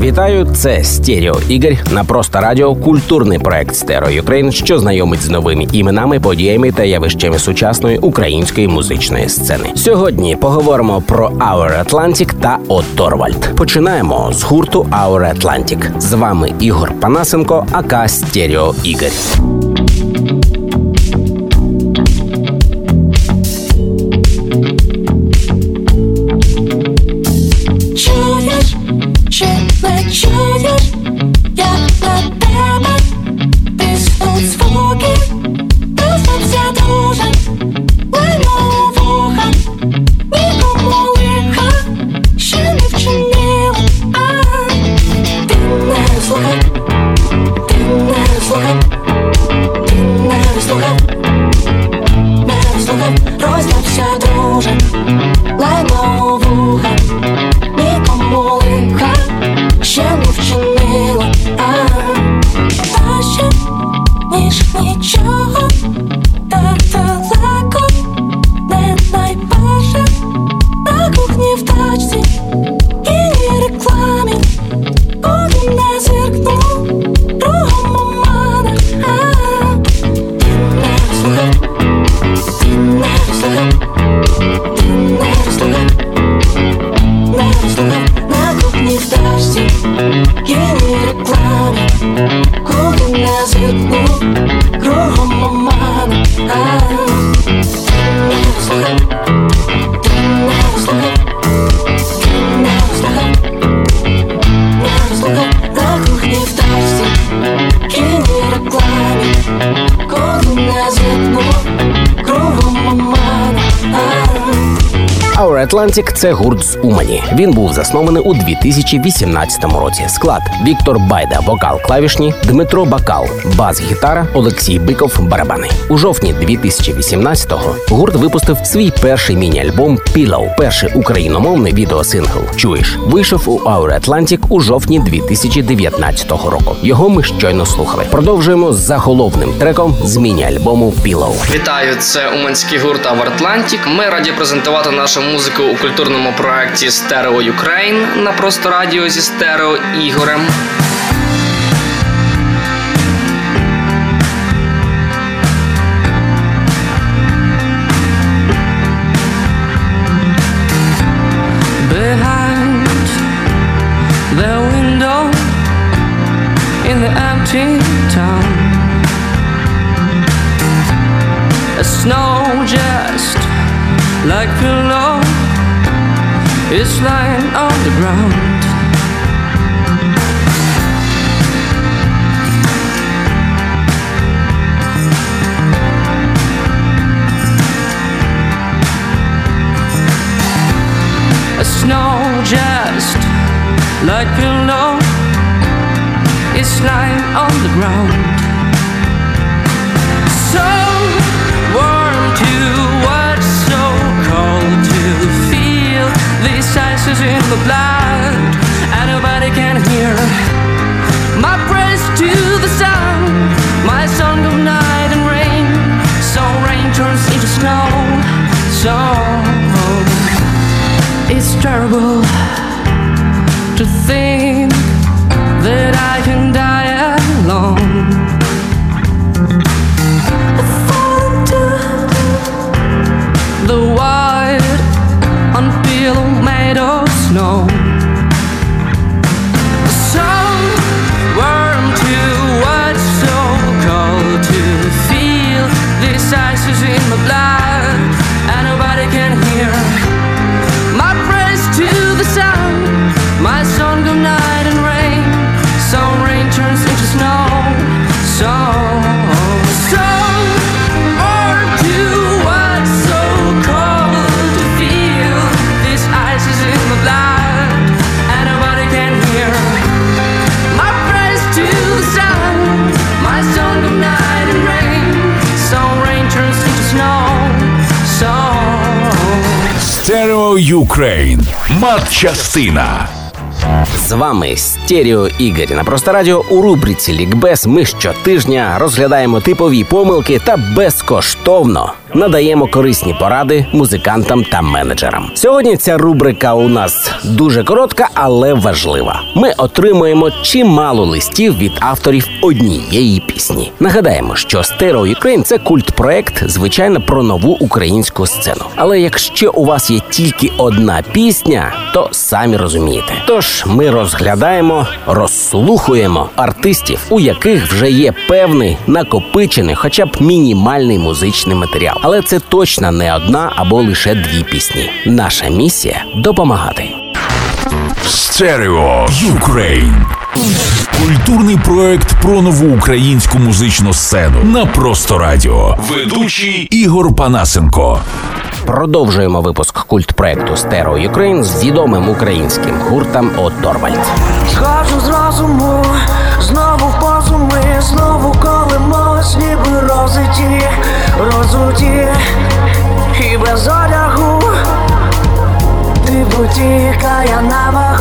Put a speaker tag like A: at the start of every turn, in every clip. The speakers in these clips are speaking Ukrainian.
A: Вітаю, це Стерео Ігор на просто радіо. Культурний проект Stereo Ukraine, що знайомить з новими іменами, подіями та явищами сучасної української музичної сцени. Сьогодні поговоримо про Our Atlantic та O.Torvald. Починаємо з гурту Our Atlantic. З вами Ігор Панасенко, aka Стерео Ігор.
B: Не Куди не зіркнув Кругом омана А, Не слухав Ти не слухав Ти не слухав Не слухав на кухні в тачці Єдні реклами Куди не зіркнув Кругом омана А,
A: Our Atlantic – це гурт з Умані. Він був заснований у 2018 році. Склад Віктор Байда, вокал клавішні, Дмитро Бакал, бас-гітара, Олексій Биков, барабани. У жовтні 2018-го гурт випустив свій перший міні-альбом Pillow, перший україномовний відеосингл. Чуєш, вийшов у Our Atlantic у жовтні 2019 року. Його ми щойно слухали. Продовжуємо з заголовним треком з міні-альбому Pillow.
C: Вітаю, це уманський гурт Our Atlantic. Ми раді презентувати нашу музику у культурному проєкті Stereo Ukraine на просто радіо зі стерео Ігорем.
D: behind the is lying on the ground. A snow just like pillow is lying on the ground. Ices in the blood, and nobody can hear my praise to the sun, my song of night and rain. So rain turns into snow. So it's terrible to think that I can die alone.
E: Ukraine. Матчастина.
A: З вами Стерео Ігор. На просто радіо у рубриці Лікбез. Ми щотижня розглядаємо типові помилки та безкоштовно надаємо корисні поради музикантам та менеджерам. Сьогодні ця рубрика у нас дуже коротка, але важлива. Ми отримуємо чимало листів від авторів однієї пісні. Нагадаємо, що Stereo Ukraine це культпроект, звичайно, про нову українську сцену. Але якщо у вас є тільки одна пісня, то самі розумієте. Тож ми розглядаємо, розслухуємо артистів, у яких вже є певний накопичений, хоча б мінімальний музичний матеріал. Але це точно не одна або лише дві пісні. Наша місія допомагати.
E: Stereo Ukraine. Культурний проект про нову українську музичну сцену на просто радіо. Ведучий Ігор Панасенко.
A: Продовжуємо випуск культ проекту Stereo Ukraine з відомим українським гуртом O.Torvald.
D: Схожу з розуму, знову в позу знову колимось, ніби розиті, розуті і без одягу, ти бутіка, я на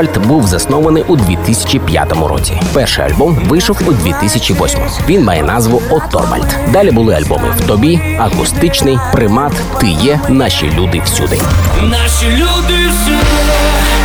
A: Оторвальд був заснований у 2005 році. Перший альбом вийшов у 2008. Він має назву Оторвальд. Далі були альбоми в тобі, акустичний, примат, ти є, наші люди всюди.
D: Наші люди всюди.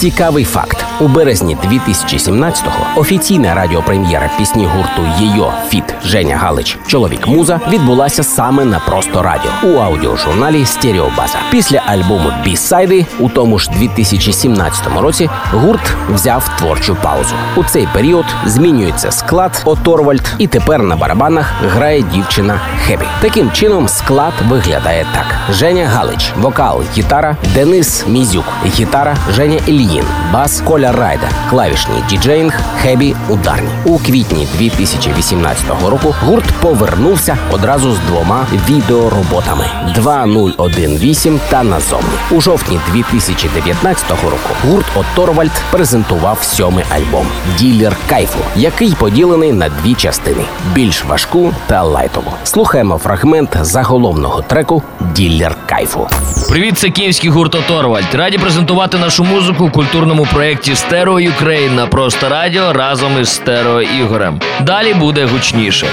A: Цікавий факт: у березні 2017-го офіційна радіопрем'єра пісні гурту Єйо Фіт Женя Галич Чоловік Муза відбулася саме на просто радіо у аудіожурналі Стереобаза. Після альбому Бісайди у тому ж 2017 році гурт взяв творчу паузу. У цей період змінюється склад Оторвальд, і тепер на барабанах грає дівчина Хебі. Таким чином склад виглядає так: Женя Галич, вокал, гітара, Денис Мізюк, гітара, Женя Ільїн, бас Коля Райда, клавішні діджеїнг, Хебі ударні. У квітні 2018 року гурт повернувся одразу з двома відеороботами: 2018 та назовні. У жовтні 2019 року гурт Оторвальд презентував сьомий альбом Ділер кайфу, який поділений на дві частини: більш важку та лайтову. Слухаємо фрагмент заголовного треку Ділер кайфу.
F: Привіт, це київський гурт O.Torvald. Раді презентувати нашу музику у культурному проєкті
D: проєкті Stereo Ukraine на просто радіо разом із Стерео Ігорем. Далі буде гучніше.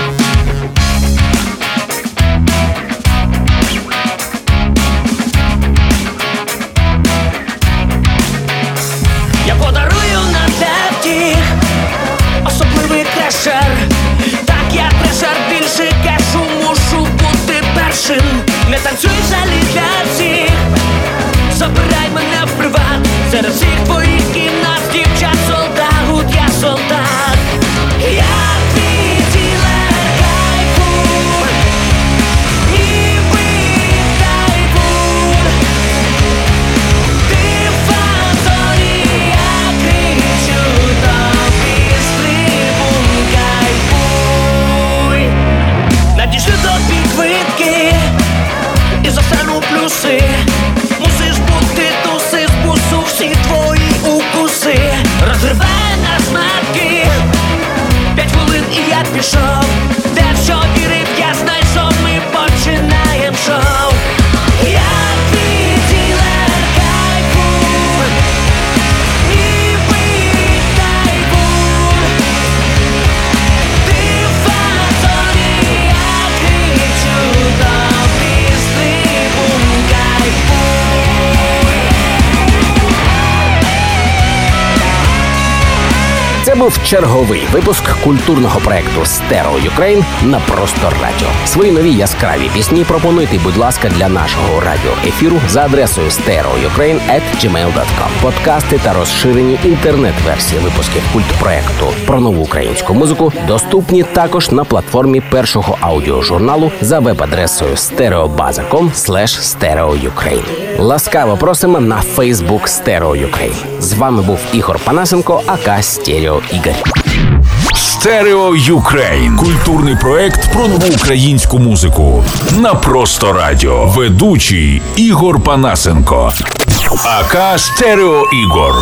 A: Був черговий випуск культурного проекту Stereo Ukraine на Просто Радіо. Свої нові яскраві пісні пропонуйте, будь ласка, для нашого радіоефіру за адресою stereoukraine.gmail.com. Подкасти та розширені інтернет-версії випусків культпроекту про нову українську музику доступні також на платформі першого аудіожурналу за веб-адресою stereobaza.com. Ласкаво просимо на Фейсбук Stereo Ukraine. З вами був Ігор Панасенко, aka Стерео Ігор.
E: Stereo Ukraine. Культурний проект про нову українську музику. На просто радіо. Ведучий Ігор Панасенко. aka Стерео Ігор.